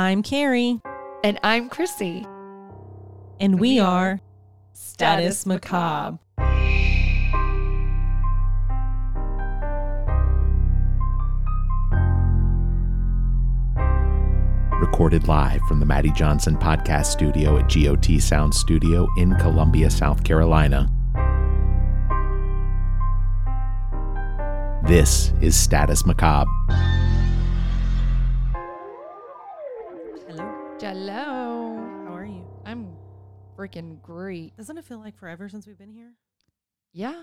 I'm Carrie, And I'm Chrissy. and we, we are are Status Status Macabre. recorded live from the Maddie Johnson podcast studio at GOT Sound Studio in Columbia, South Carolina. This is Status Macabre. Great. Doesn't it feel like forever since we've been here? Yeah.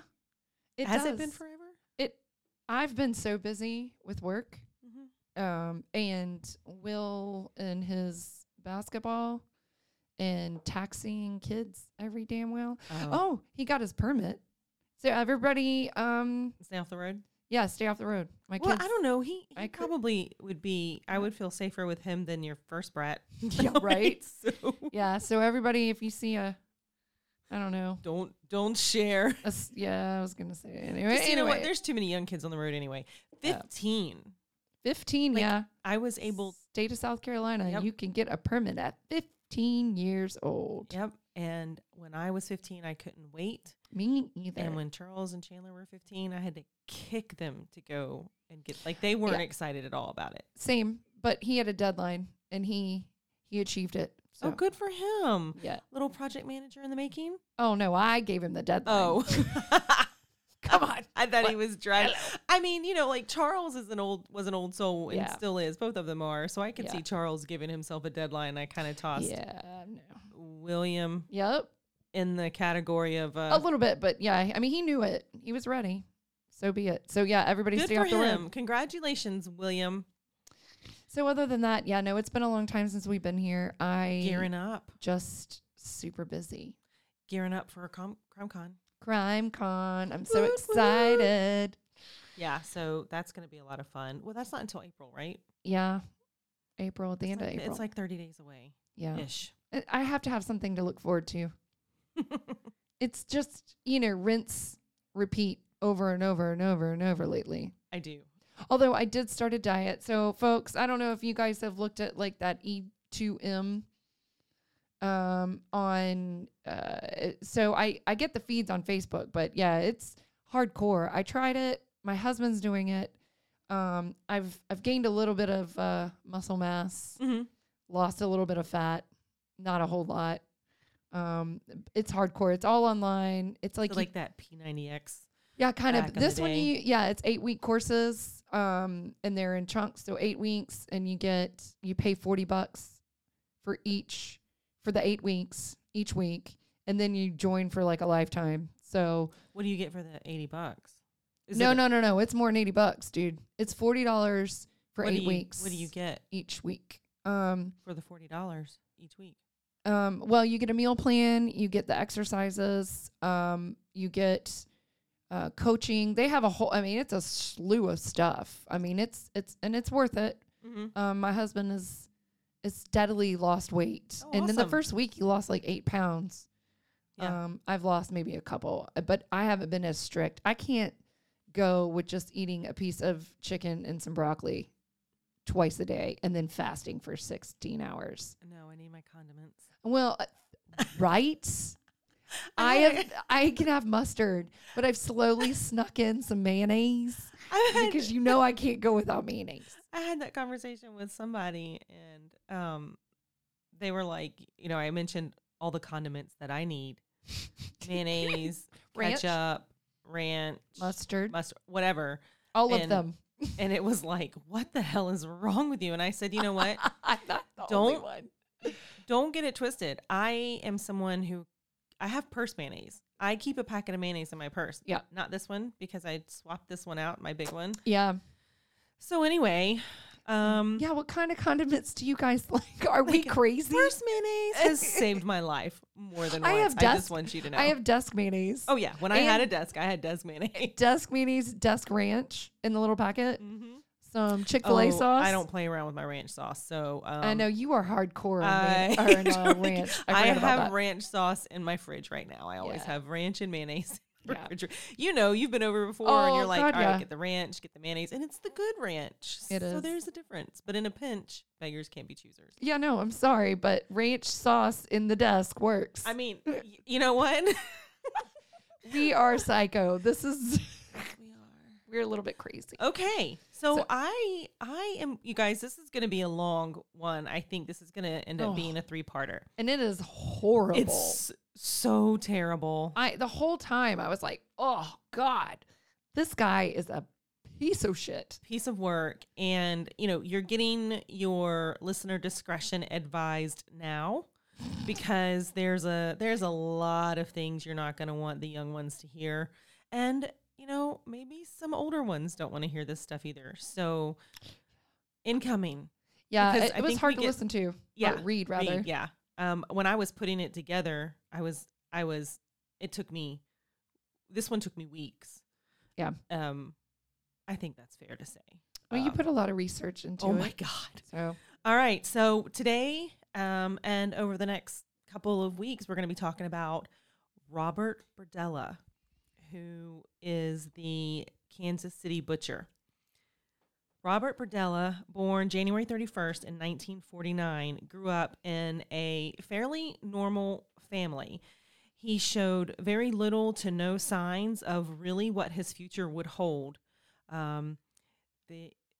It Has does. it been forever? It I've been so busy with work. Mm-hmm. Um and Will and his basketball and taxiing kids every damn well. Oh, Oh, he got his permit. So everybody um stay off the road. yeah, stay off the road. My Well, kids I don't know. He, he I could- probably would be. I would feel safer with him than your first brat. Yeah, right. So Yeah, so everybody if you see a I don't know. don't don't share. a s- yeah, I was gonna say anyway. Just, you know what? anyway, There's too many young kids on the road anyway. Yeah. Fifteen. 15, like, yeah. I was able. State of South Carolina, Yep. you can get a permit at 15 years old. Yep. And when I was 15, I couldn't wait. Me either. And when Charles and Chandler were 15, I had to kick them to go and get like they weren't Yeah. excited at all about it. Same, but he had a deadline and he he achieved it. So oh, good for him. yeah. Little project manager in the making. Oh no, I gave him the deadline. Oh, come on. I thought he was driving. I mean, you know, like Charles is an old was an old soul and Yeah. still is. Both of them are. So I could Yeah. see Charles giving himself a deadline. I kind of tossed Yeah, no. William Yep. in the category of uh, a little bit, but yeah, I mean he knew it. He was ready. So be it. So yeah, everybody good stay for off the him. Congratulations, William. So other than that, yeah, no, it's been a long time since we've been here. I Gearing up, just super busy. gearing up for a com- crime con. Crime Con. I'm so excited. Yeah, so that's going to be a lot of fun. Well, that's not until April, right? Yeah. April at the It's end like, of April. It's like 30 days away yeah. ish. I have to have something to look forward to. It's just, you know, rinse, repeat over and over and over and over lately. I do. Although I did start a diet. So, folks, I don't know if you guys have looked at like that E2M um on uh so I I get the feeds on Facebook, but yeah, it's hardcore. I tried it. My husband's doing it. Um I've I've gained a little bit of uh muscle mass, Mm-hmm. lost a little bit of fat, not a whole lot. Um it's hardcore. It's all online. It's like Like, you- that P90X. yeah, kind of. This one, you yeah, it's eight week courses, um, and they're in chunks, so eight weeks, and you get you pay forty bucks for each for the eight weeks each week, and then you join for like a lifetime. So What do you get for the 80 bucks? Is no, no, no, no, it's more than eighty bucks, dude. It's forty dollars for what eight you- weeks. What do you get each week? Um, for the $40 each week? um, well, you get a meal plan, you get the exercises, um, you get uh, coaching. They have a whole. I mean, it's a slew of stuff. I mean, it's it's and it's worth it. Mm-hmm. Um, my husband is is steadily lost weight, Oh, and in the first week he lost like eight pounds. Yeah. Um, I've lost maybe a couple, but I haven't been as strict. I can't go with just eating a piece of chicken and some broccoli twice a day and then fasting for 16 hours. No, I need my condiments. Well, uh, right? I have I can have mustard, but I've slowly snuck in some mayonnaise because you know I can't go without mayonnaise. I had that conversation with somebody, and um, they were like, you know, I mentioned all the condiments that I need: mayonnaise, Ranch? ketchup, ranch, Mustard, mustard, whatever. all of them. And it was like, what the hell is wrong with you? And I said, you know what? I'm not the Don't- one. Don't get it twisted. I am someone who I have purse mayonnaise. I keep a packet of mayonnaise in my purse. Yeah. Not this one because I swapped this one out, my big one. Yeah, So anyway, um yeah. What kind of condiments do you guys like? Are we Like, crazy? purse mayonnaise has saved my life more than I once. have I just desk- want you to know. I have desk mayonnaise. Oh yeah, when I had a desk, I had desk mayonnaise. desk mayonnaise, desk ranch in the little packet. hmm Some Chick Fil A Oh, sauce. I don't play around with my ranch sauce, so um, I know you are hardcore I, uh, ranch. I, I have ranch sauce in my fridge right now. I always Yeah. have ranch and mayonnaise. Yeah. You know, you've been over before and Oh, you're like, God, all right, yeah. get the ranch, get the mayonnaise, and it's the good ranch. It so is. there's a difference. But in a pinch, beggars can't be choosers. Yeah, no, I'm sorry, but ranch sauce in the desk works. I mean, y- you know what? we are psycho. This is we are. we're a little bit crazy. Okay. So, So- I I am you guys, this is gonna be a long one. I think this is gonna end up Oh. being a three parter. And it is horrible. It's so terrible. I the whole time I was like, "Oh god. This guy is a piece of shit." piece of work and you know you're getting your listener discretion advised now because there's a there's a lot of things you're not going to want the young ones to hear and you know maybe some older ones don't want to hear this stuff either so incoming Yeah, it, it was hard to get- listen to. yeah or read rather. read, yeah um when i was putting it together i was i was it took me this one took me weeks Yeah. um i think that's fair to say Well, you Um, put a lot of research into oh it. my god So All right. So today um, and over the next couple of weeks, we're going to be talking about Robert Berdella, who is the Kansas City butcher. Robert Berdella, born January 31st in 1949, grew up in a fairly normal family. He showed very little to no signs of really what his future would hold. Um,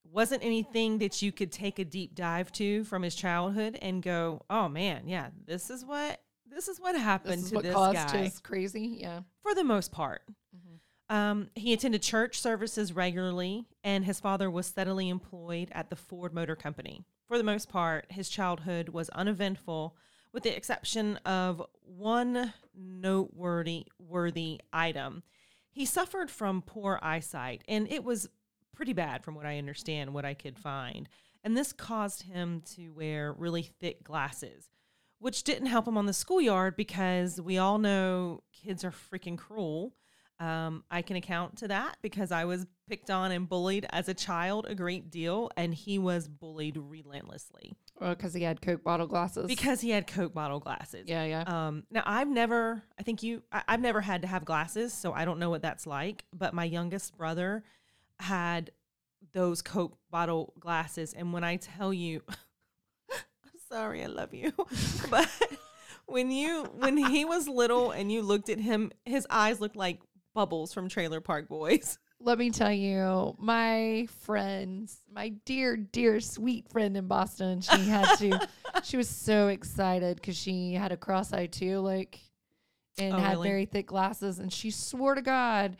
wasn't anything that you could take a deep dive to from his childhood and go, "Oh man, yeah, this is what this is what happened this is to what this caused guy." his crazy. Yeah. For the most part, Mhm. um, he attended church services regularly, and his father was steadily employed at the Ford Motor Company. For the most part, his childhood was uneventful, with the exception of one noteworthy worthy item. He suffered from poor eyesight, and it was pretty bad, from what I understand, what I could find. And this caused him to wear really thick glasses, which didn't help him on the schoolyard because we all know kids are freaking cruel. Um, I can account to that because I was picked on and bullied as a child a great deal, and he was bullied relentlessly Well, because he had Coke bottle glasses. because he had Coke bottle glasses. yeah, yeah. Um, now I've never, I think you, I, I've never had to have glasses, so I don't know what that's like. But my youngest brother had those Coke bottle glasses, and when I tell you, sorry, I love you, but when you, when he was little and you looked at him, his eyes looked like bubbles from Trailer Park Boys. Let me tell you, my friends, my dear, dear, sweet friend in Boston, she had to, she was so excited because she had a cross eye too, like, and Oh, had really? very thick glasses. And she swore to God,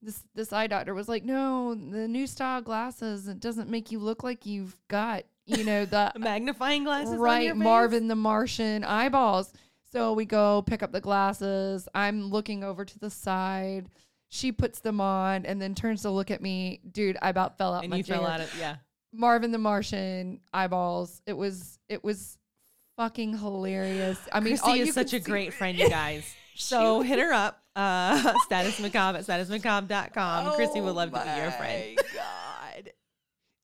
this this eye doctor was like, no, the new style glasses, it doesn't make you look like you've got, you know, the Magnifying glasses, right? Marvin the Martian eyeballs. So we go pick up the glasses. I'm looking over to the side. She puts them on and then turns to look at me. Dude, I about fell out and my you fell out of yeah. Marvin the Martian eyeballs. It was it was fucking hilarious. I mean, you is such a great friend, you guys. So hit her up, uh, Status Macabre at statusmacabre.com. Chrissy would love to be your friend. Oh God.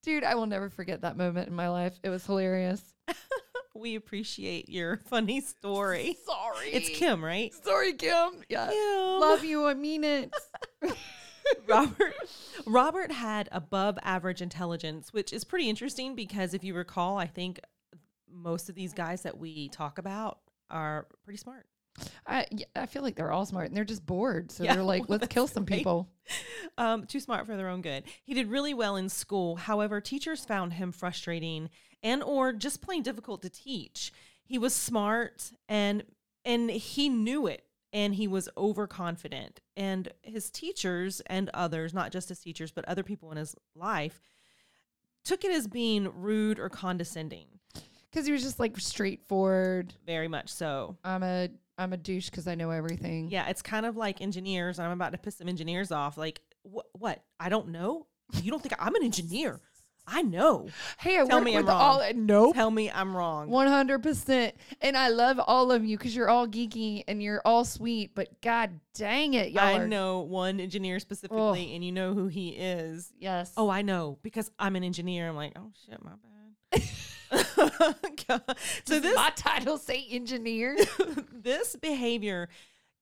Dude, I will never forget that moment in my life. It was hilarious. We appreciate your funny story. Sorry. It's Kim, right? Sorry, Kim. Yeah. Kim. Love you. I mean it. Robert Robert had above average intelligence, which is pretty interesting because if you recall, I think most of these guys that we talk about are pretty smart. I yeah, I feel like they're all smart and they're just bored. So Yeah, they're like, well, let's kill some right. people. um, too smart for their own good. He did really well in school. However, teachers found him frustrating and or just plain difficult to teach. He was smart and and he knew it and he was overconfident. And his teachers and others, not just his teachers, but other people in his life, took it as being rude or condescending. Because he was just like straightforward. Very much so. I'm a I'm a douche because I know everything. Yeah, it's kind of like engineers. and I'm about to piss some engineers off. Like, what? What? I don't know. You don't think I'm an engineer? I know. Hey, I Tell work me I'm wrong. all. Nope. Tell me I'm wrong. One hundred percent, and I love all of you because you're all geeky and you're all sweet. But god dang it, y'all I are- know one engineer specifically, and you know who he is. Yes. Oh, I know because I'm an engineer. I'm like, oh shit, my bad. So Does this my title say engineer? this behavior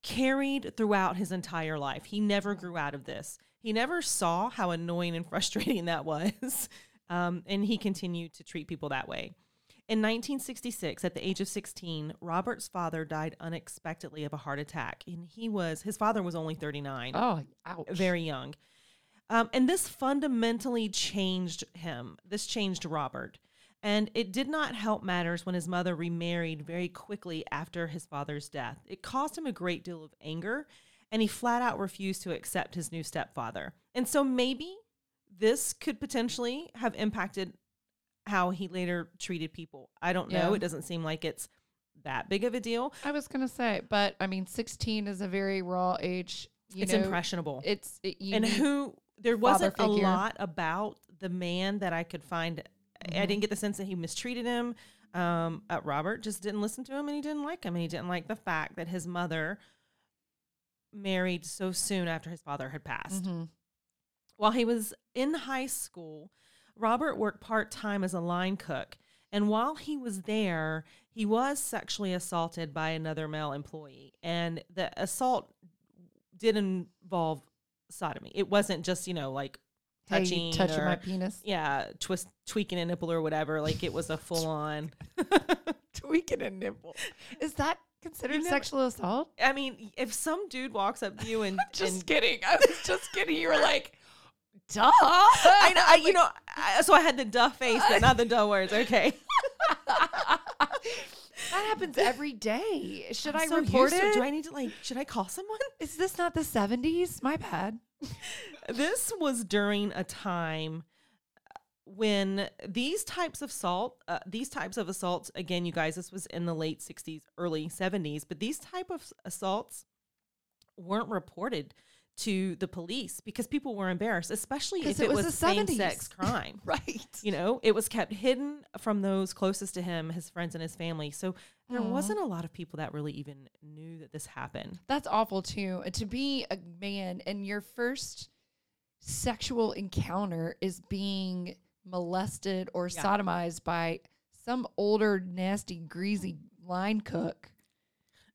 carried throughout his entire life. He never grew out of this. He never saw how annoying and frustrating that was. Um, and he continued to treat people that way. In 1966, at the age of 16, Robert's father died unexpectedly of a heart attack. And he was, his father was only 39 Oh, ouch. very young. Um, and this fundamentally changed him. This changed Robert. And it did not help matters when his mother remarried very quickly after his father's death. It caused him a great deal of anger, and he flat out refused to accept his new stepfather. And so maybe this could potentially have impacted how he later treated people. I don't know. Yeah. It doesn't seem like it's that big of a deal. I was gonna say, but I mean, 16 is a very raw age. You it's know, impressionable. It's it, and who there wasn't a lot about the man that I could find. I Mhm. didn't get the sense that he mistreated him. Um, uh, Robert just didn't listen to him, and he didn't like him, and he didn't like the fact that his mother married so soon after his father had passed. Mhm. While he was in high school, Robert worked part time as a line cook. And while he was there, he was sexually assaulted by another male employee. And the assault did involve sodomy. It wasn't just, you know, like Hey, touching touching or- my penis, yeah, twist tweaking a nipple or whatever. Like it was a full on. tweaking a nipple. Is that considered never- sexual assault? I mean, if some dude walks up to you and, Just and kidding. I was just kidding. You were like, duh. I know, I, you know, I, so I had the duh face, but not the duh words. Okay. that happens every day. Should I I'm so report it? Do I need to like? Should I call someone? Is this not the 70s? My bad. This was during a time when these types of assault, uh, these types of assaults, again, you guys, this was in the late '60s, early '70s, but these type of assaults weren't reported to the police because people were embarrassed, especially if it was was, the 70s. same-sex crime. Right. You know, it was kept hidden from those closest to him, his friends and his family. So there Aw. wasn't a lot of people that really even knew that this happened. That's awful too. Uh, to be a man and your first sexual encounter is being molested or Yeah. sodomized by some older, nasty, greasy line cook.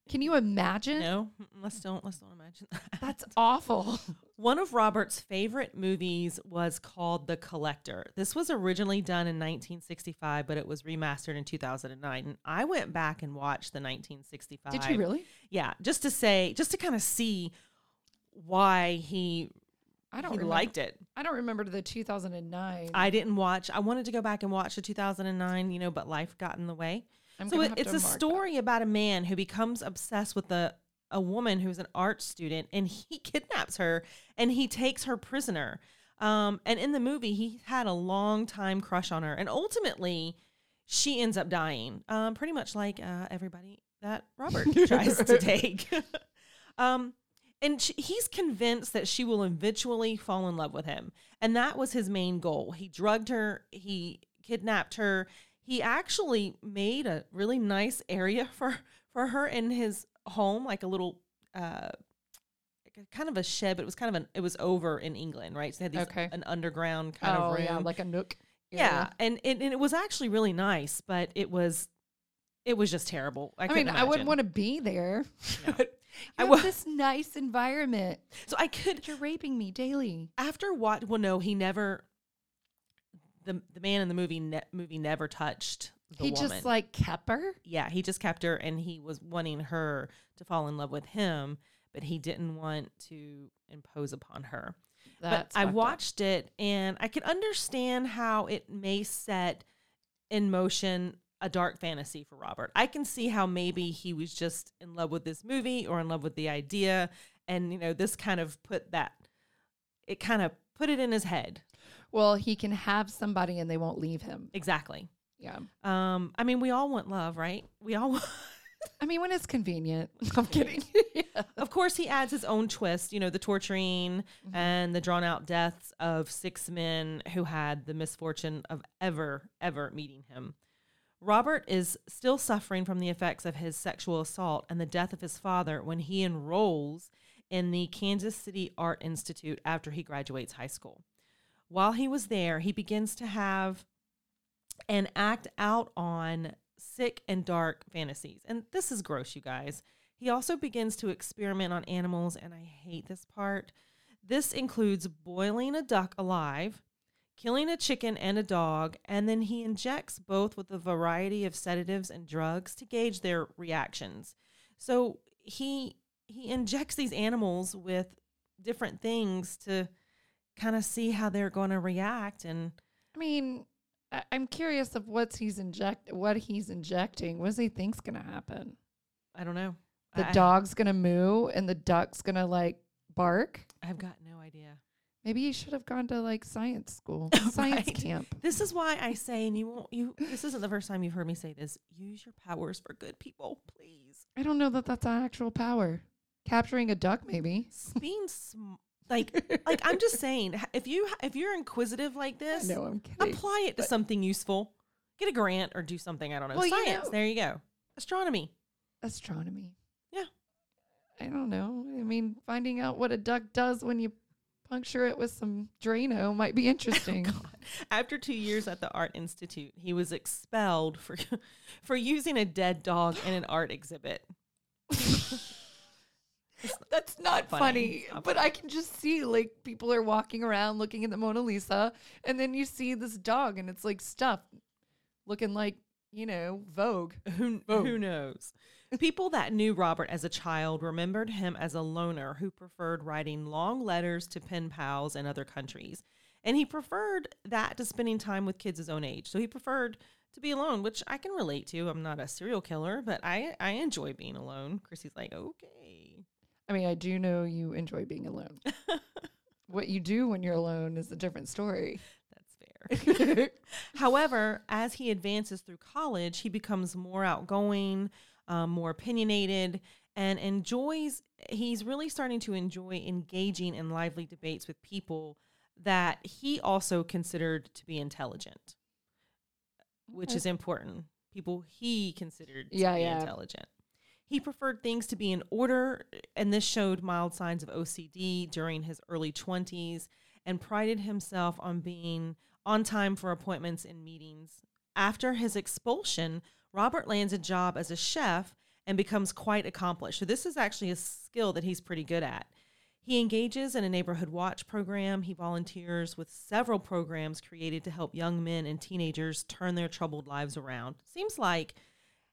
Can you imagine? No, let's don't let's don't imagine that. That's awful. One of Robert's favorite movies was called The Collector. This was originally done in 1965, but it was remastered in 2009. And I went back and watched the 1965. Did you really? Yeah, just to say, just to kind of see why he I don't he remember. liked it. I don't remember the 2009. I didn't watch. I wanted to go back and watch the 2009, you know, but life got in the way. I'm so it, it's a mark that. story about a man who becomes obsessed with a a woman who's an art student, and he kidnaps her and he takes her prisoner. Um, and in the movie, he had a long time crush on her, and ultimately, she ends up dying. Um, pretty much like uh, everybody that Robert tries to take. um, and she, he's convinced that she will eventually fall in love with him, and that was his main goal. He drugged her, he kidnapped her. He actually made a really nice area for for her in his home, like a little. Uh, kind of a shed, but it was kind of an it was over in England, right? So they had these, Okay. an underground kind oh of room. yeah, like a nook. Yeah, and, and and it was actually really nice, but it was it was just terrible. I, I, mean, couldn't I wouldn't want to be there. No. I you wa- have this nice environment. So I could You're raping me daily. after what? Well, no, he never. The the man in the movie ne- movie never touched the he woman. just like kept her. yeah, he just kept her, and he was wanting her to fall in love with him, but he didn't want to impose upon her. That's but I fucked up. watched it and I can understand how it may set in motion a dark fantasy for Robert. I can see how maybe he was just in love with this movie or in love with the idea and you know this kind of put that it kind of put it in his head. Well, he can have somebody and they won't leave him. Exactly. Yeah. Um I mean we all want love, right? We all want I mean, when it's convenient. I'm kidding. yeah. Of course, he adds his own twist, you know, the torturing Mhm. and the drawn out deaths of six men who had the misfortune of ever, ever meeting him. Robert is still suffering from the effects of his sexual assault and the death of his father when he enrolls in the Kansas City Art Institute after he graduates high school. While he was there, he begins to have and act out on sick and dark fantasies. And this is gross, you guys. He also begins to experiment on animals, and I hate this part. This includes boiling a duck alive, killing a chicken and a dog, and then he injects both with a variety of sedatives and drugs to gauge their reactions. So he he injects these animals with different things to kind of see how they're going to react and I mean, I- I'm curious of what's he's inject what he's injecting. What does he think's gonna happen? I don't know. The I, dog's gonna moo and the duck's gonna like bark. I've got no idea. Maybe he should have gone to like science school, science Right. camp. This is why I say, and you won't. You. This isn't the first time you've heard me say this. Use your powers for good, people, please. I don't know that that's an actual power. Capturing a duck, maybe. Being sm- like, like I'm just saying, if you if you're inquisitive like this, No, I'm kidding. apply it to but- something useful. Get a grant or do something. I don't know. Well, you Science. know- there you go. Astronomy. Astronomy. Yeah. I don't know. I mean, finding out what a duck does when you puncture it with some Drano might be oh, interesting. After two years at the Art Institute, he was expelled for for using a dead dog in an art exhibit. That's not Funny. funny, not but I can just see like people are walking around looking at the Mona Lisa, and then you see this dog, and it's like stuffed, looking like you know Vogue. Who Oh. who knows? People that knew Robert as a child remembered him as a loner who preferred writing long letters to pen pals in other countries. And he preferred that to spending time with kids his own age. So he preferred to be alone, which I can relate to. I'm not a serial killer, but I, I enjoy being alone. Chrissy's like, okay. I mean, I do know you enjoy being alone. what you do when you're alone is a different story. That's fair. However, as he advances through college, he becomes more outgoing, um, more opinionated, and enjoys. He's really starting to enjoy engaging in lively debates with people that he also considered to be intelligent, which is important. People he considered to Yeah, be yeah. intelligent. He preferred things to be in order, and this showed mild signs of OCD during his early 20s and prided himself on being on time for appointments and meetings. After his expulsion, Robert lands a job as a chef and becomes quite accomplished. So, this is actually a skill that he's pretty good at. He engages in a neighborhood watch program. He volunteers with several programs created to help young men and teenagers turn their troubled lives around. Seems like,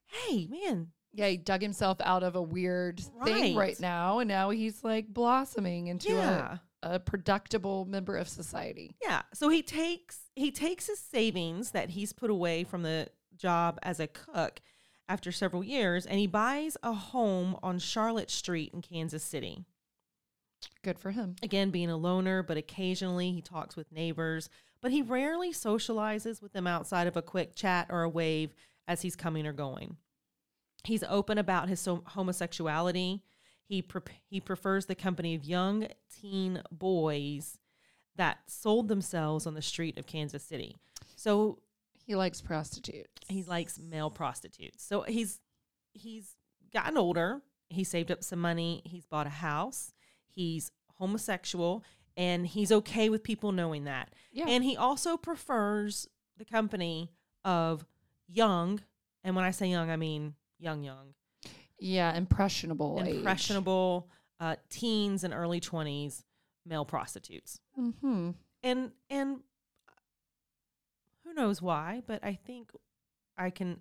hey, man, Yeah, he dug himself out of a weird thing Right. right now, and now he's like blossoming into yeah. a, a productible member of society. Yeah. So he takes he takes his savings that he's put away from the job as a cook after several years and he buys a home on Charlotte Street in Kansas City. Good for him. Again, being a loner, but occasionally he talks with neighbors, but he rarely socializes with them outside of a quick chat or a wave as he's coming or going. He's open about his homosexuality. He pre- he prefers the company of young teen boys that sold themselves on the street of Kansas City. So He likes prostitutes. he likes male prostitutes. So he's he's gotten older. He saved up some money. He's bought a house. He's homosexual and he's okay with people knowing that. yeah. And he also prefers the company of young, and when I say young, I mean young young, yeah, impressionable. impressionable uh, teens and early 20s male prostitutes. Mm-hmm. And and who knows why, but I think I can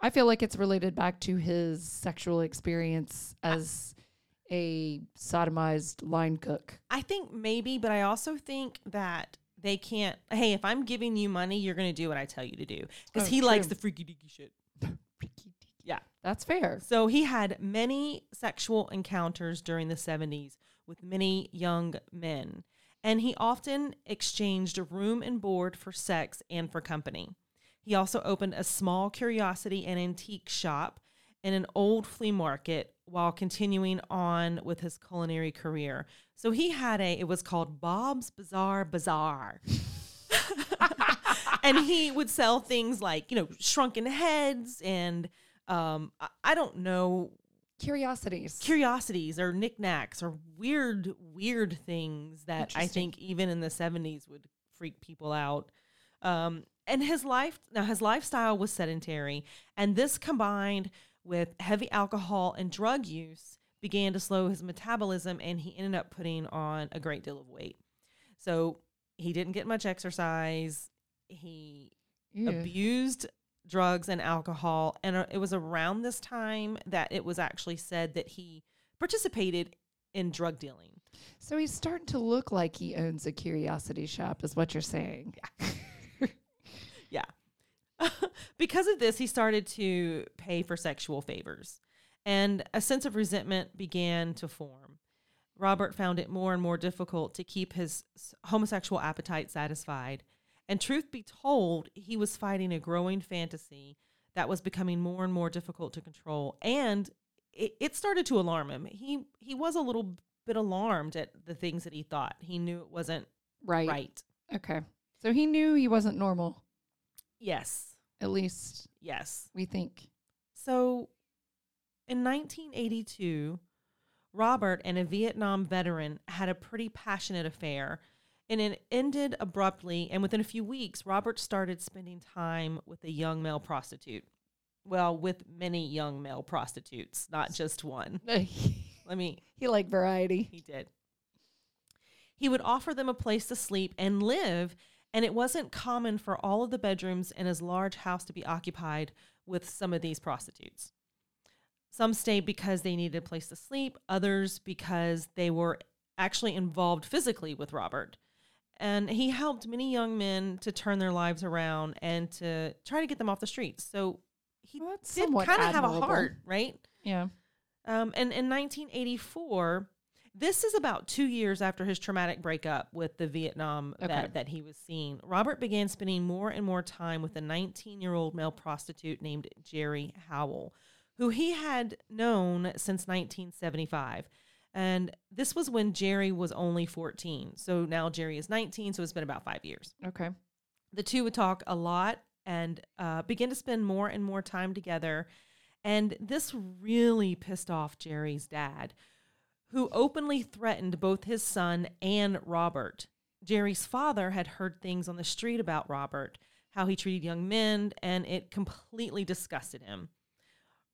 I feel like it's related back to his sexual experience as a sodomized line cook. I think maybe, but I also think that they can't. Hey, if I'm giving you money, you're going to do what I tell you to do because Oh, he likes the freaky deaky shit. Yeah. That's fair. So he had many sexual encounters during the 70s with many young men, and he often exchanged room and board for sex and for company. He also opened a small curiosity and antique shop in an old flea market while continuing on with his culinary career. So he had a, it was called Bob's Bizarre Bazaar. and he would sell things like, you know, shrunken heads and um, I, I don't know, Curiosities. curiosities or knickknacks or weird, weird things that I think even in the 70s would freak people out. Um, and his life, now his lifestyle was sedentary, and this combined with heavy alcohol and drug use began to slow his metabolism and he ended up putting on a great deal of weight. So he didn't get much exercise. He abused drugs and alcohol. And uh, it was around this time that it was actually said that he participated in drug dealing. So he's starting to look like he owns a curiosity shop, is what you're saying. Yeah. yeah. because of this, he started to pay for sexual favors, and a sense of resentment began to form. Robert found it more and more difficult to keep his homosexual appetite satisfied. And truth be told, he was fighting a growing fantasy that was becoming more and more difficult to control. And it, it started to alarm him. He he was a little bit alarmed at the things that he thought. He knew it wasn't Right. right. Okay. So he knew he wasn't normal. Yes. At least Yes. we think. So in 1982, Robert and a Vietnam veteran had a pretty passionate affair, and it ended abruptly. And within a few weeks, Robert started spending time with a young male prostitute. Well, with many young male prostitutes, not just one. Let me, He liked variety. he did. He would offer them a place to sleep and live, and it wasn't common for all of the bedrooms in his large house to be occupied with some of these prostitutes. Some stayed because they needed a place to sleep, others because they were actually involved physically with Robert. And he helped many young men to turn their lives around and to try to get them off the streets. So he Well, did kind of have a heart, right? Yeah. Um, and in 1984, this is about two years after his traumatic breakup with the Vietnam Okay. vet that he was seeing. Robert began spending more and more time with a 19 year old male prostitute named Jerry Howell, who he had known since 1975. And this was when Jerry was only 14. So now Jerry is 19, so it's been about five years. Okay. The two would talk a lot and uh, begin to spend more and more time together. And this really pissed off Jerry's dad, who openly threatened both his son and Robert. Jerry's father had heard things on the street about Robert, how he treated young men, and it completely disgusted him.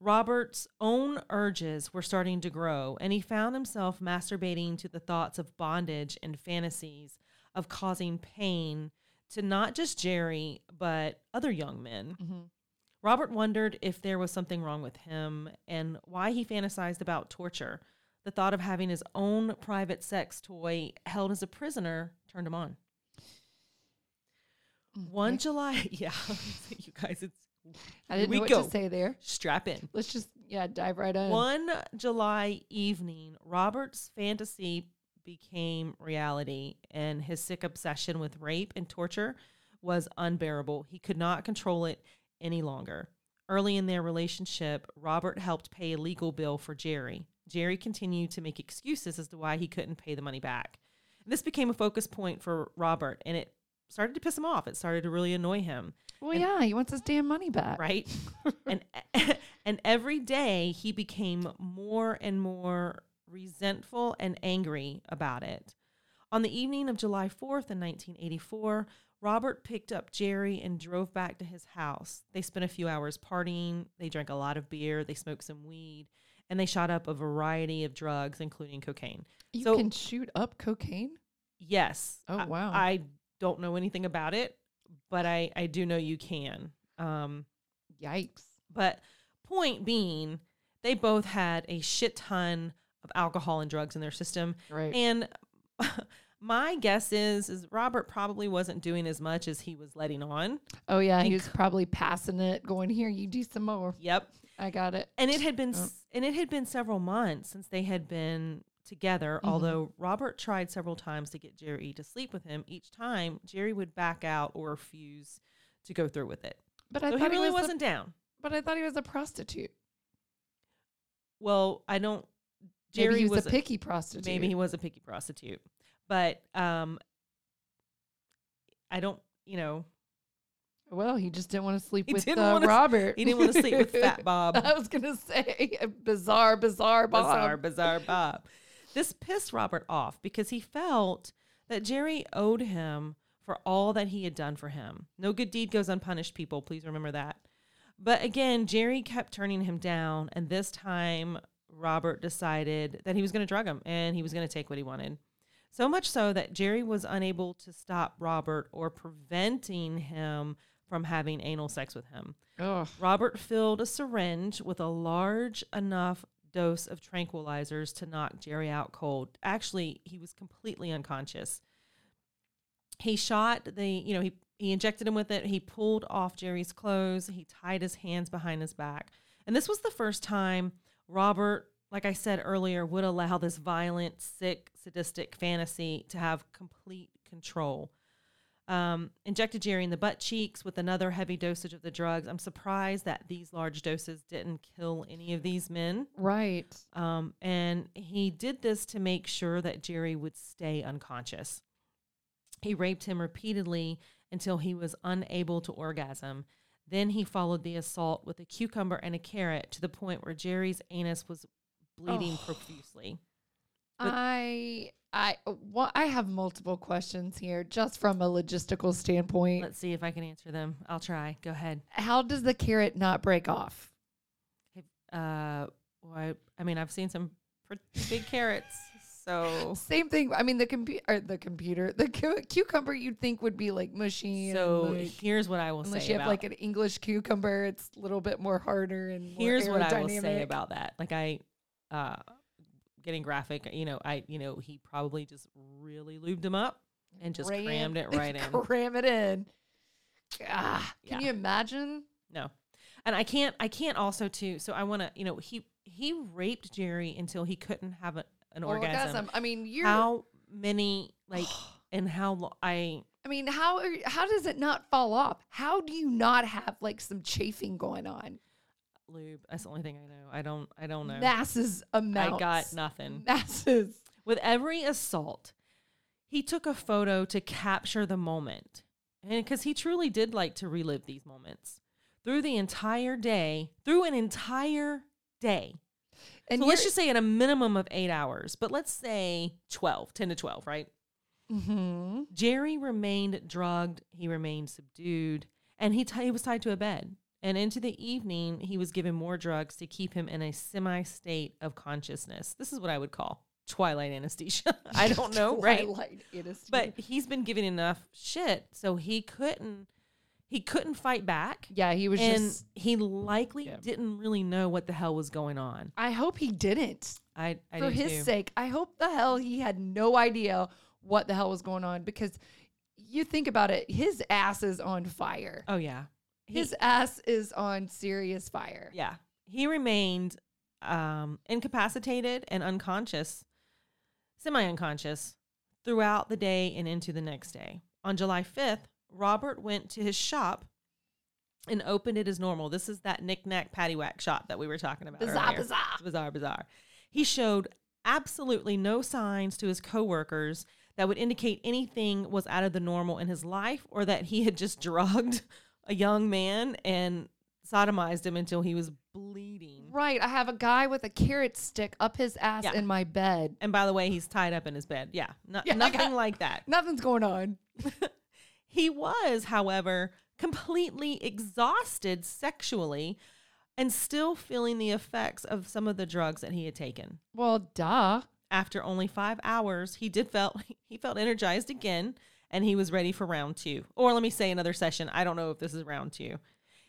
Robert's own urges were starting to grow, and he found himself masturbating to the thoughts of bondage and fantasies of causing pain to not just Jerry, but other young men. hmm Robert wondered if there was something wrong with him and why he fantasized about torture. The thought of having his own private sex toy held as a prisoner turned him on. One July, yeah, you guys, it's I didn't we know what go. to say there. strap in. Let's just yeah dive right in. One July evening, Robert's fantasy became reality, and his sick obsession with rape and torture was unbearable. He could not control it any longer. Early in their relationship, Robert helped pay a legal bill for Jerry. Jerry continued to make excuses as to why he couldn't pay the money back. This became a focus point for Robert, and it started to piss him off. It started to really annoy him Well, And- yeah, he wants his damn money back. right? and and every day he became more and more resentful and angry about it. On the evening of July 4th in 1984, Robert picked up Jerry and drove back to his house. They spent a few hours partying, they drank a lot of beer, they smoked some weed, and they shot up a variety of drugs including cocaine. You So- can shoot up cocaine. Yes. Oh, I- wow. I, don't know anything about it, but I I do know you can. Um Yikes. But point being, they both had a shit ton of alcohol and drugs in their system. Right. And my guess is is Robert probably wasn't doing as much as he was letting on. oh yeah, he and was probably passing it, going here. You do some more. Yep. I got it. And it had been Oh. s and it had been several months since they had been together, Mhm. although Robert tried several times to get Jerry to sleep with him. Each time Jerry would back out or refuse to go through with it. But I so he really he was wasn't down. But I thought he was a prostitute. Well, I don't Maybe Jerry he was, was a picky prostitute. maybe he was a picky prostitute but um i don't you know Well, he just didn't want to sleep He with uh, Robert. he didn't want to sleep with fat bob I was gonna say bizarre, bizarre, Bob. bizarre bizarre bob this pissed robert off because he felt that jerry owed him for all that he had done for him no good deed goes unpunished people please remember that But again, Jerry kept turning him down. And this time, Robert decided that he was going to drug him and he was going to take what he wanted. So much so that Jerry was unable to stop Robert or preventing him from having anal sex with him. Ugh. Robert filled a syringe with a large enough dose of tranquilizers to knock Jerry out cold. Actually, he was completely unconscious. He shot the, you know, he, he injected him with it. He pulled off Jerry's clothes. He tied his hands behind his back. And this was the first time Robert, like I said earlier, would allow this violent, sick, sadistic fantasy to have complete control. Um, injected Jerry in the butt cheeks with another heavy dosage of the drugs. I'm surprised that these large doses didn't kill any of these men. Right. Um, and he did this to make sure that Jerry would stay unconscious. He raped him repeatedly until he was unable to orgasm. Then he followed the assault with a cucumber and a carrot to the point where Jerry's anus was bleeding Oh. profusely. But- I I well, I have multiple questions here just from a logistical standpoint. Let's see if I can answer them. I'll try. Go ahead. How does the carrot not break off? Uh, well, I, I mean, I've seen some pretty big carrots, so Same thing. I mean, the computer, the computer, the cu- cucumber you'd think would be like mushy. so like, here's what I will unless say you have about like an English cucumber, it's a little bit more harder and more here's what I will say about that. Like I, uh, getting graphic. You know, I you know he probably just really lubed him up and just Ram- crammed it right in. Cram it in. Ah, can Yeah. you imagine? No, and I can't. I can't also too. So I want to. You know, he he raped Jerry until he couldn't have a, an orgasm. I mean, you're. How many like and how lo- I I mean, how are, how does it not fall off? How do you not have like some chafing going on? Lube. That's the only thing I know. I don't. I don't know. Masses amounts. I got nothing. Masses. With every assault, he took a photo to capture the moment. And because he truly did like to relive these moments through the entire day, through an entire day. And so let's just say at a minimum of eight hours, but let's say 12, 10 to 12, right? Mm-hmm. Jerry remained drugged, he remained subdued, and he, t- he was tied to a bed. And into the evening, he was given more drugs to keep him in a semi state of consciousness. This is what I would call twilight anesthesia. I don't know, right? Anesthesia. But he's been given enough shit, so he couldn't he couldn't fight back. yeah, he was and just. he likely Yeah. didn't really know what the hell was going on. I hope he didn't. I, I For his too. sake, I hope the hell he had no idea what the hell was going on because you think about it, his ass is on fire. Oh yeah. He- His ass is on serious fire. Yeah. He remained um, incapacitated and unconscious, semi unconscious, throughout the day and into the next day. On July 5th, Robert went to his shop and opened it as normal. This is that knick-knack paddywhack shop that we were talking about. Bizarre, earlier. bizarre. It's bizarre, bizarre. He showed absolutely no signs to his coworkers that would indicate anything was out of the normal in his life or that he had just drugged a young man and sodomized him until he was bleeding. Right. I have a guy with a carrot stick up his ass Yeah. in my bed. And by the way, he's tied up in his bed. Yeah, no, Yeah, I nothing got- like that. Nothing's going on. He was, however, completely exhausted sexually and still feeling the effects of some of the drugs that he had taken. Well, duh. After only 5 hours, he did felt he felt energized again and he was ready for round 2. Or let me say another session. I don't know if this is round 2.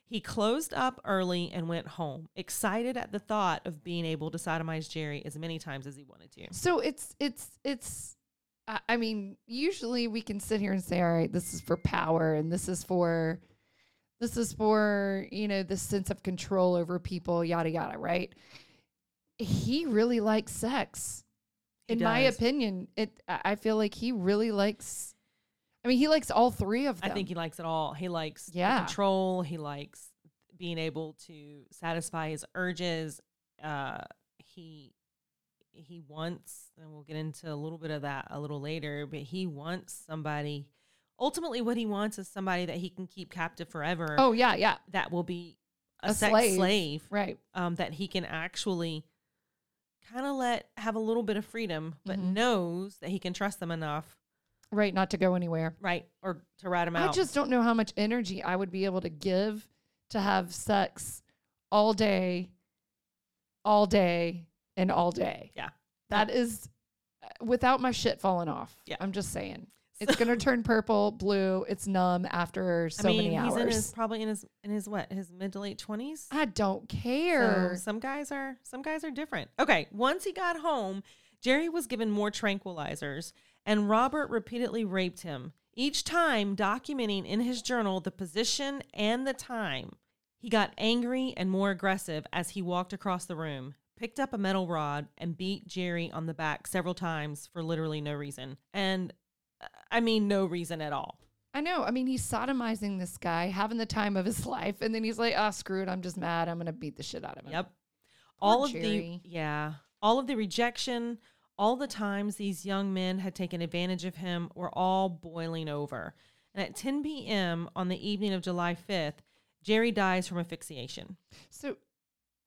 He closed up early and went home, excited at the thought of being able to sodomize Jerry as many times as he wanted to. So it's it's it's. I I mean, usually we can sit here and say, "All right, this is for power, and this is for, this is for you know the sense of control over people, yada yada." Right? He really likes sex. He In my opinion, it. I feel like he really likes. I mean, he likes all three of them. I think he likes it all. He likes Yeah. control. He likes being able to satisfy his urges. Uh, he he wants, and we'll get into a little bit of that a little later. But he wants somebody. Ultimately, what he wants is somebody that he can keep captive forever. Oh yeah, yeah, that will be a, A sex slave. slave. right. Um, that he can actually kind of let have a little bit of freedom, but Mhm. knows that he can trust them enough, Right, not to go anywhere. right, or to rat him out. I just don't know how much energy I would be able to give to have sex all day, all day, and all day. Yeah. That is uh, without my shit falling off. Yeah. I'm just saying. It's gonna turn purple, blue. It's numb after so I mean, many hours. he's in his probably in his in his what his mid to late twenties. I don't So care. some guys are some guys are different. Okay, once he got home, Jerry was given more tranquilizers, and Robert repeatedly raped him. Each time documenting in his journal the position and the time. He got angry and more aggressive as he walked across the room, picked up a metal rod, and beat Jerry on the back several times for literally no reason. And uh, I mean, no reason at all. I know. I mean, he's sodomizing this guy, having the time of his life, and then he's like, "Ah, screw it. I'm just mad. I'm gonna beat the shit out of him." Yep. Poor all of Jerry. the yeah, all of the rejection, all the times these young men had taken advantage of him were all boiling over. And at 10 p.m. on the evening of July 5th, Jerry dies from asphyxiation. So,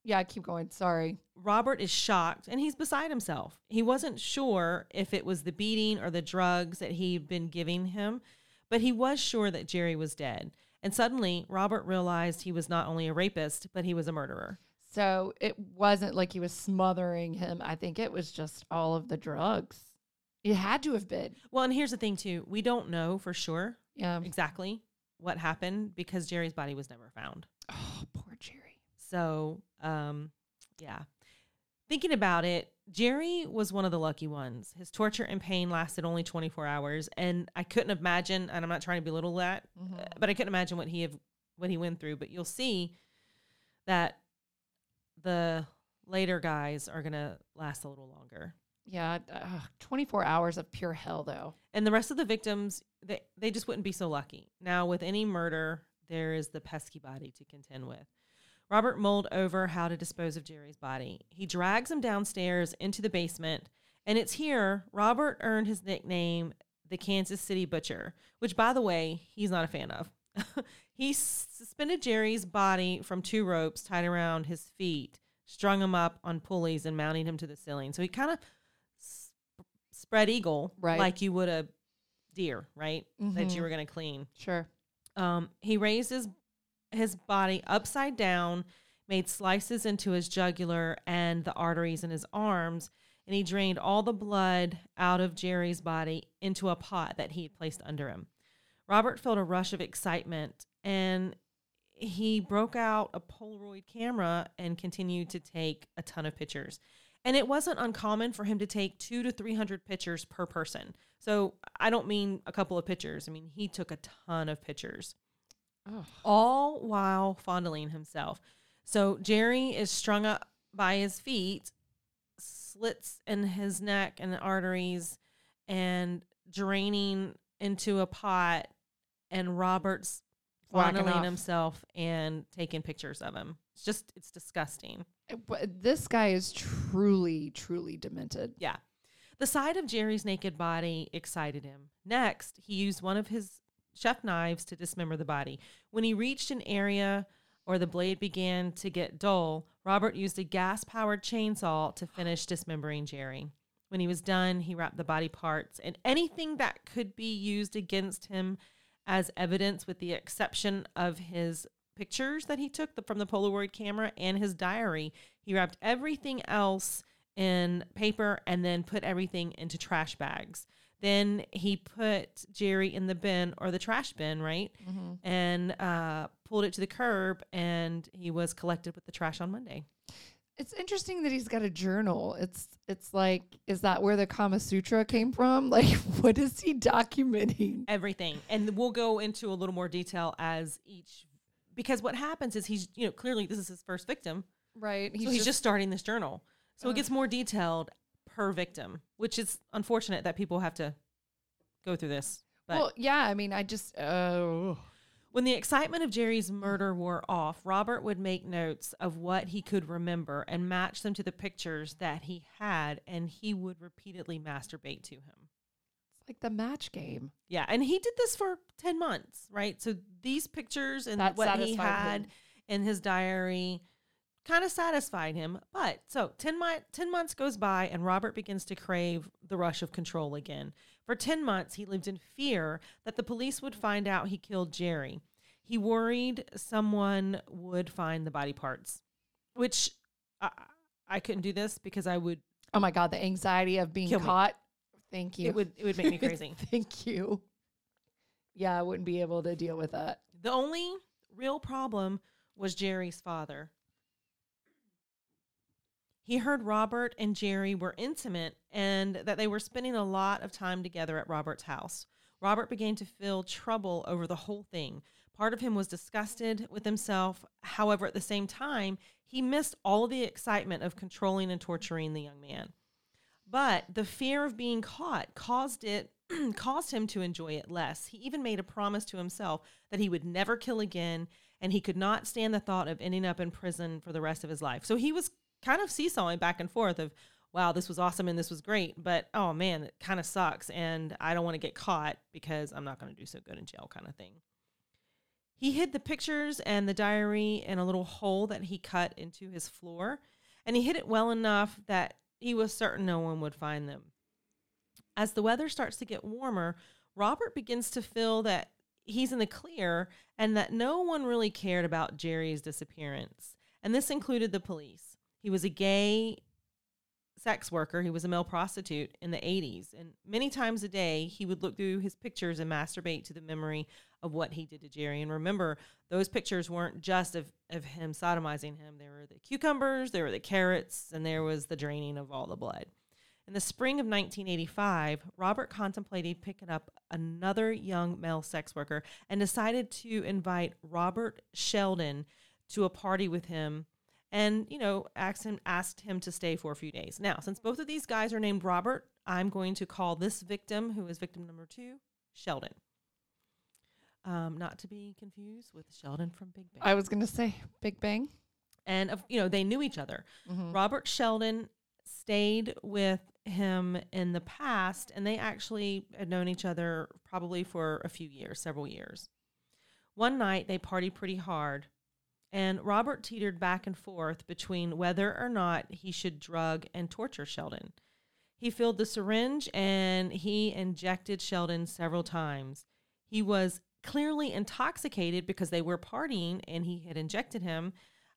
yeah, keep going. Sorry. Robert is shocked and he's beside himself. He wasn't sure if it was the beating or the drugs that he'd been giving him, but he was sure that Jerry was dead. And suddenly, Robert realized he was not only a rapist, but he was a murderer. So it wasn't like he was smothering him. I think it was just all of the drugs. It had to have been. Well, and here's the thing, too we don't know for sure Yeah. exactly what happened because Jerry's body was never found. Oh, poor Jerry. So, um, yeah. Thinking about it, Jerry was one of the lucky ones. His torture and pain lasted only 24 hours, and I couldn't imagine. And I'm not trying to belittle that, Mhm. uh, but I couldn't imagine what he have what he went through. But you'll see that the later guys are gonna last a little longer. Yeah. Uh, 24 hours of pure hell, though. And the rest of the victims, they, they just wouldn't be so lucky. Now, with any murder, there is the pesky body to contend with. Robert mulled over how to dispose of Jerry's body. He drags him downstairs into the basement, and it's here Robert earned his nickname, the Kansas City Butcher, which, by the way, he's not a fan of. he suspended Jerry's body from two ropes tied around his feet, strung him up on pulleys, and mounting him to the ceiling. So he kind of sp- spread eagle Right. like you would a deer, right? That you Mhm. were going to clean. Sure. Um, he raised his his body upside down, made slices into his jugular and the arteries in his arms, and he drained all the blood out of Jerry's body into a pot that he had placed under him. Robert felt a rush of excitement and he broke out a Polaroid camera and continued to take a ton of pictures. And it wasn't uncommon for him to take two to 300 pictures per person. So I don't mean a couple of pictures. I mean, he took a ton of pictures Oh. all while fondling himself. So Jerry is strung up by his feet, slits in his neck and arteries, and draining into a pot. And Robert's Whacking fondling off. himself and taking pictures of him. It's just, it's disgusting. Eh, but This guy is truly, truly demented. Yeah. The sight of Jerry's naked body excited him. Next, he used one of his chef knives to dismember the body. When he reached an area or the blade began to get dull, Robert used a gas powered chainsaw to finish dismembering Jerry. When he was done, he wrapped the body parts and anything that could be used against him as evidence, with the exception of his pictures that he took the- from the Polaroid camera and his diary. He wrapped everything else in paper and then put everything into trash bags. Then he put Jerry in the bin or the trash bin, right? And uh, pulled it to the curb, and he was collected with the trash on Monday. It's interesting that he's got a journal. It's it's like, is that where the Kama Sutra came from? Like, what is he documenting? Everything. And we'll go into a little more detail as each, because what happens is he's, you know, clearly this is his first victim. Right. so he's just starting this journal. So it uh. gets more detailed per victim, which is unfortunate that people have to go through this. But well, yeah. I mean, I just oh, when the excitement of Jerry's murder wore off, Robert would make notes of what he could remember and match them to the pictures that he had, and he would repeatedly masturbate to him. it's like the match game. Yeah, and he did this for 10 months, right? So these pictures and That what he had him. in his diary kind of satisfied him. But so 10, mi- 10 months goes by and Robert begins to crave the rush of control again. For 10 months, he lived in fear that the police would find out he killed Jerry. He worried someone would find the body parts, which I, I couldn't do this because I would Oh my god, the anxiety of being Kill me. caught. Thank you. it would it would make me crazy. Thank you. Yeah, I wouldn't be able to deal with that. The only real problem was Jerry's father. He heard Robert and Jerry were intimate and that they were spending a lot of time together at Robert's house. Robert began to feel trouble over the whole thing. Part of him was disgusted with himself. However, at the same time, he missed all the excitement of controlling and torturing the young man. But the fear of being caught caused it caused him to enjoy it less. He even made a promise to himself that he would never kill again and he could not stand the thought of ending up in prison for the rest of his life. So he was kind of seesawing back and forth of wow, this was awesome and this was great, but oh man, it kind of sucks and I don't want to get caught because I'm not going to do so good in jail kind of thing. He hid the pictures and the diary in a little hole that he cut into his floor, and he hid it well enough that he was certain no one would find them. As the weather starts to get warmer, Robert begins to feel that he's in the clear and that no one really cared about Jerry's disappearance. And this included the police. He was a gay sex worker. He was a male prostitute in the 80s. And many times a day, he would look through his pictures and masturbate to the memory of what he did to Jerry. And remember, those pictures weren't just of, of him sodomizing him, there were the cucumbers, there were the carrots, and there was the draining of all the blood. In the spring of 1985, Robert contemplated picking up another young male sex worker and decided to invite Robert Sheldon to a party with him and, you know, asked him, asked him to stay for a few days. Now, since both of these guys are named Robert, I'm going to call this victim, who is victim number two, Sheldon. Um, not to be confused with Sheldon from Big Bang. I was gonna say Big Bang. and, of you know, they knew each other. Mhm. Robert Sheldon stayed with him in the past, and they actually had known each other probably for a few years, several years. One night, they partied pretty hard, and Robert teetered back and forth between whether or not he should drug and torture Sheldon. He filled the syringe and he injected Sheldon several times. He was clearly intoxicated because they were partying and he had injected him,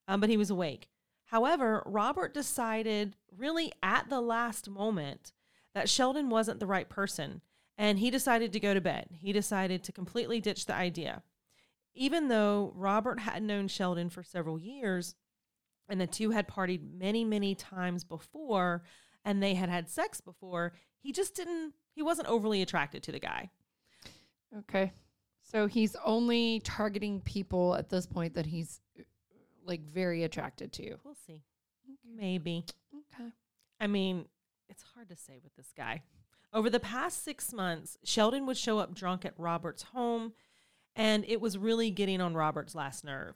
um, but he was awake. However, Robert decided really at the last moment that Sheldon wasn't the right person and he decided to go to bed. He decided to completely ditch the idea. Even though Robert had known Sheldon for several years and the two had partied many, many times before and they had had sex before, he just didn't, he wasn't overly attracted to the guy. Okay. So he's only targeting people at this point that he's uh, like very attracted to. We'll see. Maybe. Okay. I mean, it's hard to say with this guy. Over the past six months, Sheldon would show up drunk at Robert's home, and it was really getting on Robert's last nerve.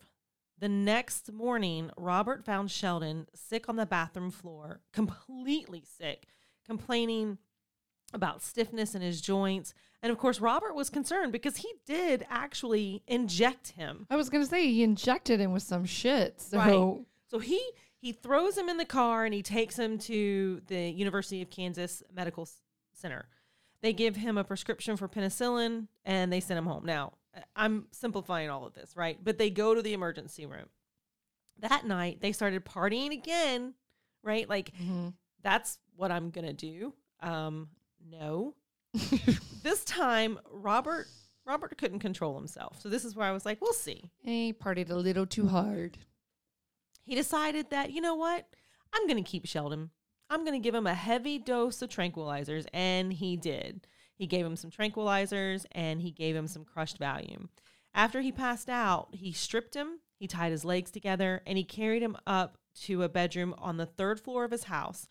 The next morning, Robert found Sheldon sick on the bathroom floor, completely sick, complaining about stiffness in his joints. And of course, Robert was concerned because he did actually inject him. I was gonna say he injected him with some shit. So Right. So he he throws him in the car and he takes him to the University of Kansas Medical Center. They give him a prescription for penicillin and they send him home. Now, I'm simplifying all of this, right? But they go to the emergency room. That night, they started partying again, right? Like Mhm. that's what I'm going to do. Um no. this time Robert Robert couldn't control himself. So this is where I was like, we'll see. he partied a little too hard. he decided that, you know what? I'm going to keep Sheldon. I'm going to give him a heavy dose of tranquilizers. And he did. He gave him some tranquilizers and he gave him some crushed Valium. After he passed out, he stripped him, he tied his legs together, and he carried him up to a bedroom on the third floor of his house.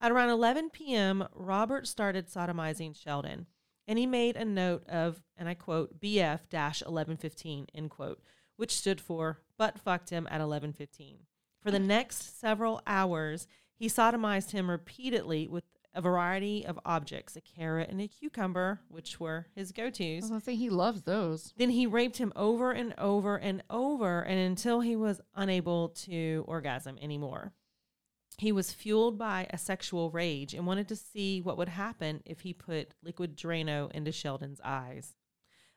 At around 11 p.m., Robert started sodomizing Sheldon. And he made a note of, and I quote, BF 1115, end quote, which stood for butt fucked him at 1115. For the next several hours, he sodomized him repeatedly with a variety of objects, a carrot and a cucumber, which were his go I tos. was gonna say he loves those. Then he raped him over and over and over, and until he was unable to orgasm anymore. He was fueled by a sexual rage and wanted to see what would happen if he put liquid Drano into Sheldon's eyes.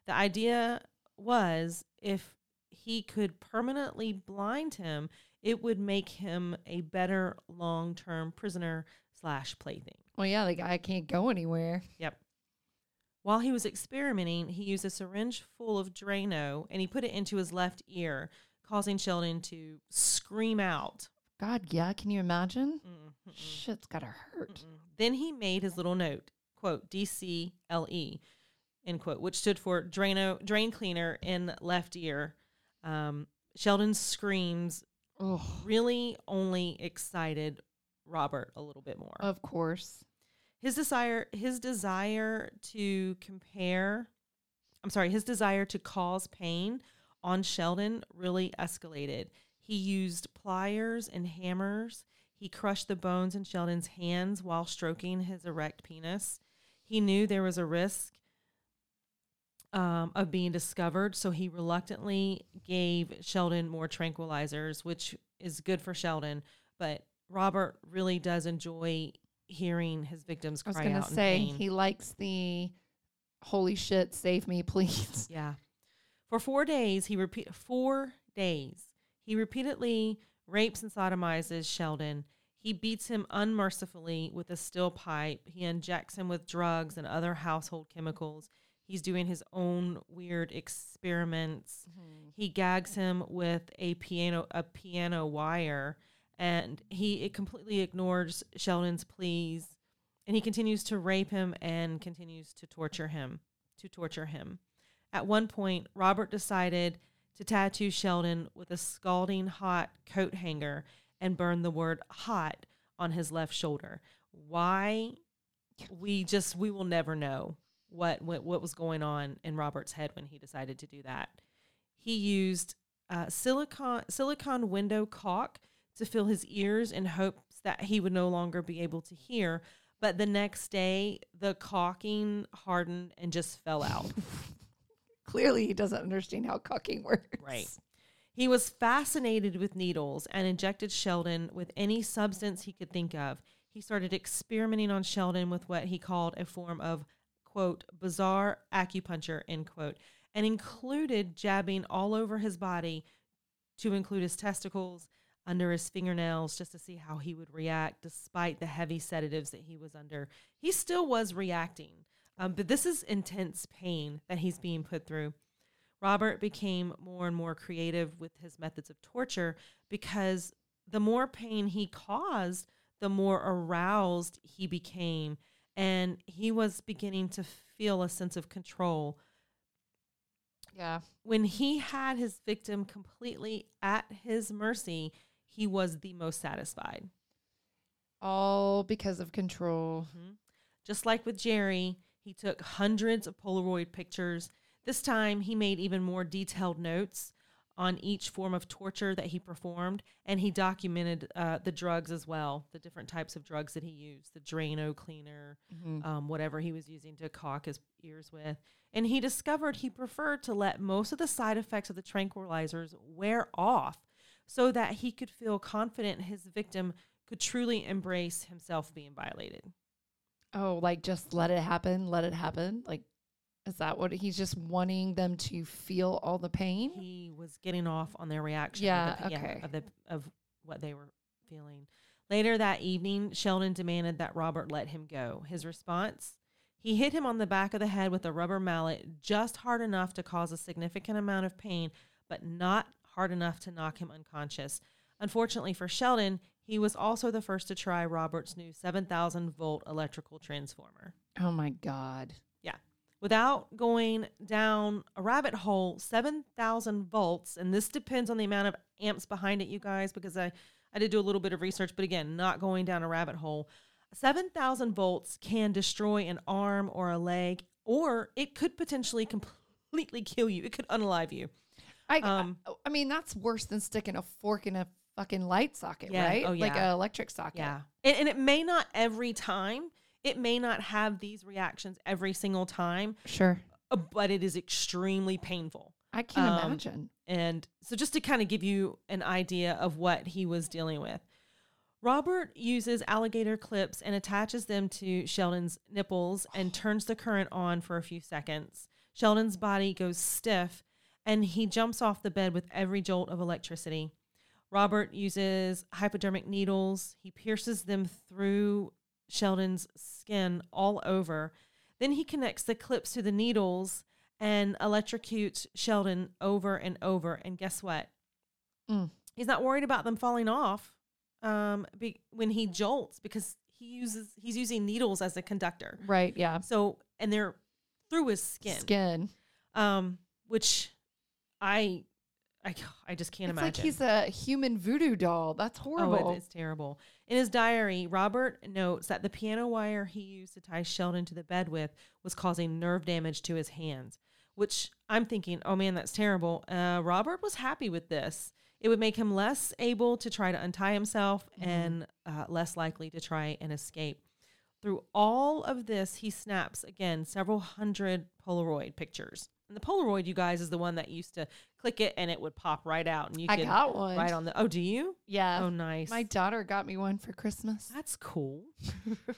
The idea was if he could permanently blind him, it would make him a better long term prisoner slash plaything. Well, yeah, the guy can't go anywhere. Yep. While he was experimenting, he used a syringe full of Drano and he put it into his left ear, causing Sheldon to scream out. God, yeah, can you imagine? Mm, mm-mm, Shit's gotta hurt. mm-mm. Then he made his little note, quote, DCLE, end quote, which stood for Drano, drain cleaner in left ear. Um, Sheldon's screams Oh, really only excited Robert a little bit more. of course. His desire his desire to compare I'm sorry, his desire to cause pain on Sheldon really escalated. He used pliers and hammers. He crushed the bones in Sheldon's hands while stroking his erect penis. He knew there was a risk um, of being discovered, so he reluctantly gave Sheldon more tranquilizers, which is good for Sheldon. But Robert really does enjoy hearing his victims cry I was gonna out say he likes the holy shit, save me, please. Yeah. For four days, he repeat four days. He repeatedly rapes and sodomizes Sheldon. He beats him unmercifully with a steel pipe. He injects him with drugs and other household chemicals. He's doing his own weird experiments. Mm-hmm. He gags him with a piano a piano wire, and he it completely ignores Sheldon's pleas, and he continues to rape him and continues to torture him to torture him. At one point, Robert decided to tattoo Sheldon with a scalding hot coat hanger and burn the word hot on his left shoulder. Why? We just we will never know what what, what was going on in Robert's head when he decided to do that. He used uh, silicon silicon window caulk to fill his ears in hopes that he would no longer be able to hear. But the next day, the caulking hardened and just fell out. Clearly, he doesn't understand how cucking works. Right. He was fascinated with needles and injected Sheldon with any substance he could think of. He started experimenting on Sheldon with what he called a form of, quote, bizarre acupuncture, end quote, and included jabbing all over his body to include his testicles, under his fingernails, just to see how he would react despite the heavy sedatives that he was under. He still was reacting, um, but this is intense pain that he's being put through. Robert became more and more creative with his methods of torture because the more pain he caused, the more aroused he became. And he was beginning to feel a sense of control. Yeah. When he had his victim completely at his mercy, he was the most satisfied. All because of control. Mhm. Just like with Jerry, he took hundreds of Polaroid pictures. This time, he made even more detailed notes on each form of torture that he performed, and he documented uh, the drugs as well, the different types of drugs that he used, the Drano cleaner, Mhm. um, whatever he was using to caulk his ears with. And he discovered he preferred to let most of the side effects of the tranquilizers wear off so that he could feel confident his victim could truly embrace himself being violated. Oh, like just let it happen, let it happen. Like, is that what he's just wanting them to feel all the pain? He was getting off on their reaction Yeah, of, the, okay. of the of what they were feeling. Later that evening, Sheldon demanded that Robert let him go. His response, he hit him on the back of the head with a rubber mallet just hard enough to cause a significant amount of pain, but not hard enough to knock him unconscious. Unfortunately for Sheldon, he was also the first to try Robert's new 7,000 volt electrical transformer. Oh my God. Yeah. Without going down a rabbit hole, 7,000 volts, and this depends on the amount of amps behind it, you guys, because I, I did do a little bit of research, but again, not going down a rabbit hole. 7,000 volts can destroy an arm or a leg, or it could potentially completely kill you. It could unalive you. I, Um, I, I mean, that's worse than sticking a fork in a fucking light socket, Yeah. right? Oh, Like an electric socket. Yeah. And, and it may not every time, it may not have these reactions every single time, Sure. uh, but it is extremely painful. I can Um, imagine. And so, just to kind of give you an idea of what he was dealing with, Robert uses alligator clips and attaches them to Sheldon's nipples and turns the current on for a few seconds. Sheldon's body goes stiff, and he jumps off the bed with every jolt of electricity. Robert uses hypodermic needles. He pierces them through Sheldon's skin all over. Then he connects the clips to the needles and electrocutes Sheldon over and over. And guess what? Mm. He's not worried about them falling off um, be, when he jolts because he uses he's using needles as a conductor. Right. Yeah. So and they're through his skin, Skin. um, which I, I, I just can't it's imagine. like he's a human voodoo doll. That's horrible. Oh, it is terrible. In his diary, Robert notes that the piano wire he used to tie Sheldon to the bed with was causing nerve damage to his hands, which I'm thinking, oh man, that's terrible. Uh, Robert was happy with this. It would make him less able to try to untie himself Mhm. and uh, less likely to try and escape. Through all of this, he snaps again several hundred Polaroid pictures. And the Polaroid, you guys, is the one that used to click it and it would pop right out, and you I could got one. right on the. Oh, do you? yeah. Oh, nice. My daughter got me one for Christmas. That's cool.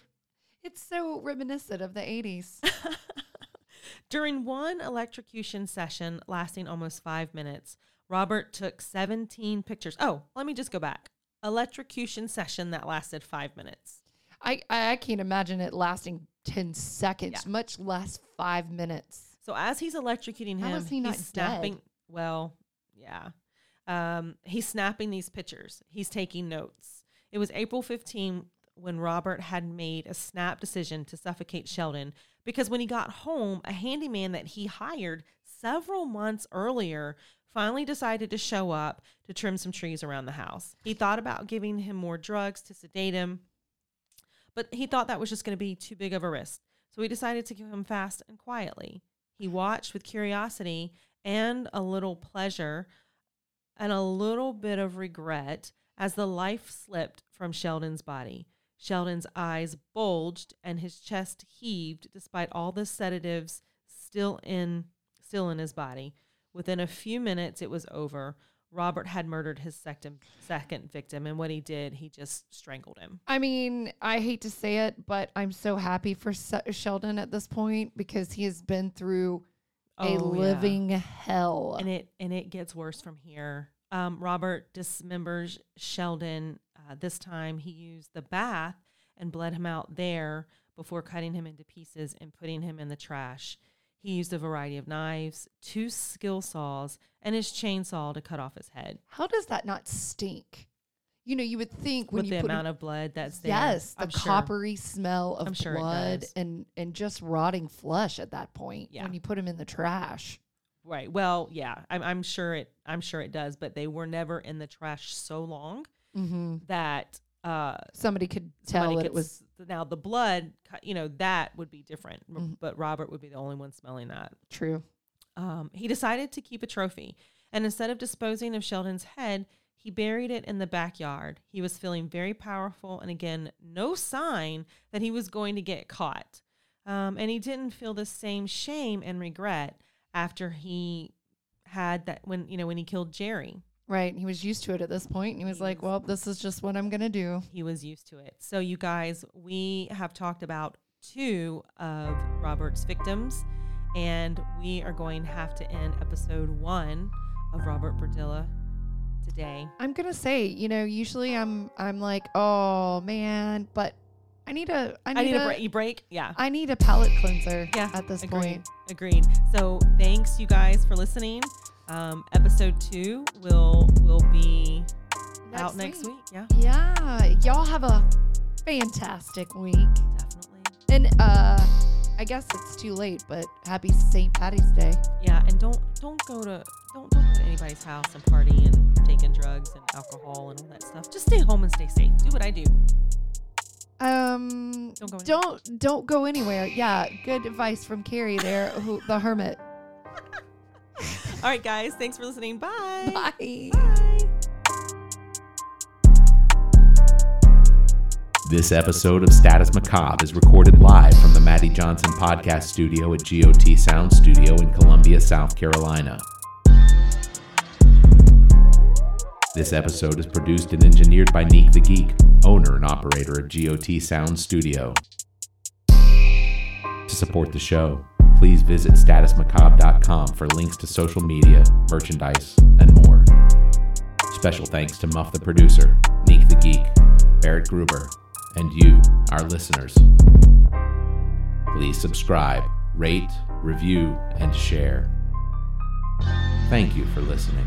It's so reminiscent of the 80s. During one electrocution session lasting almost five minutes, Robert took 17 pictures. Oh, let me just go back. Electrocution session that lasted five minutes. I, I can't imagine it lasting 10 seconds, Yeah. much less five minutes. So as he's electrocuting him, he he's dead? snapping. Well, yeah. Um, he's snapping these pictures. He's taking notes. It was April 15 when Robert had made a snap decision to suffocate Sheldon because when he got home, a handyman that he hired several months earlier finally decided to show up to trim some trees around the house. He thought about giving him more drugs to sedate him, but he thought that was just going to be too big of a risk. So he decided to kill him fast and quietly. He watched with curiosity and a little pleasure and a little bit of regret as the life slipped from Sheldon's body. Sheldon's eyes bulged and his chest heaved despite all the sedatives still in still in his body. Within a few minutes it was over. Robert had murdered his second second victim and what he did, he just strangled him. I mean, I hate to say it, but I'm so happy for Sheldon at this point because he has been through a Oh, yeah. living hell. and it and it gets worse from here. Um, Robert dismembers Sheldon. Uh, this time, he used the bath and bled him out there before cutting him into pieces and putting him in the trash. He used a variety of knives, two skill saws, and his chainsaw to cut off his head. How does that not stink? You know, you would think when With you the put amount of blood that's there, yes, the I'm sure. coppery smell of I'm sure blood and and just rotting flesh at that point Yeah. when you put him in the trash. Right. Well, yeah, I'm, I'm sure it. I'm sure it does, but they were never in the trash so long Mm-hmm. that uh, Somebody could tell somebody that could it was now the blood you know that would be different Mhm. but robert would be the only one smelling that true. um, he decided to keep a trophy and instead of disposing of sheldon's head he buried it in the backyard he was feeling very powerful and again no sign that he was going to get caught um, and he didn't feel the same shame and regret after he had that when you know when he killed jerry Right. He was used to it at this point. And he was like, well, this is just what I'm going to do. he was used to it. So, you guys, we have talked about two of Robert's victims, and we are going to have to end episode one of Robert Berdella today. I'm going to say, you know, usually I'm I'm like, oh, man, but I need a I need, I need a, a, break. You break? Yeah. I need a palate cleanser Yeah. at this agreed. point. Agreed. So, thanks you guys for listening. Um, episode two will will be out next week. Yeah, Yeah. Y'all have a fantastic week. definitely. And uh I guess it's too late, but happy St. Patty's Day. Yeah, and don't don't go to don't don't go to anybody's house and party and partake in drugs and alcohol and all that stuff. Just stay home and stay safe. Do what I do. Um Don't go anywhere. don't don't go anywhere. Yeah, good advice from Carrie there, who the hermit. All right, guys. Thanks for listening. Bye. Bye. Bye. This episode of Status Macabre is recorded live from the Maddie Johnson podcast studio at GOT Sound Studio in Columbia, South Carolina. This episode is produced and engineered by Neek the Geek, owner and operator of GOT Sound Studio. To support the show, please visit statusmacabre.com for links to social media, merchandise, and more. Special thanks to Muff the producer, Neek the geek, Barrett Gruber, and you, our listeners. Please subscribe, rate, review, and share. Thank you for listening.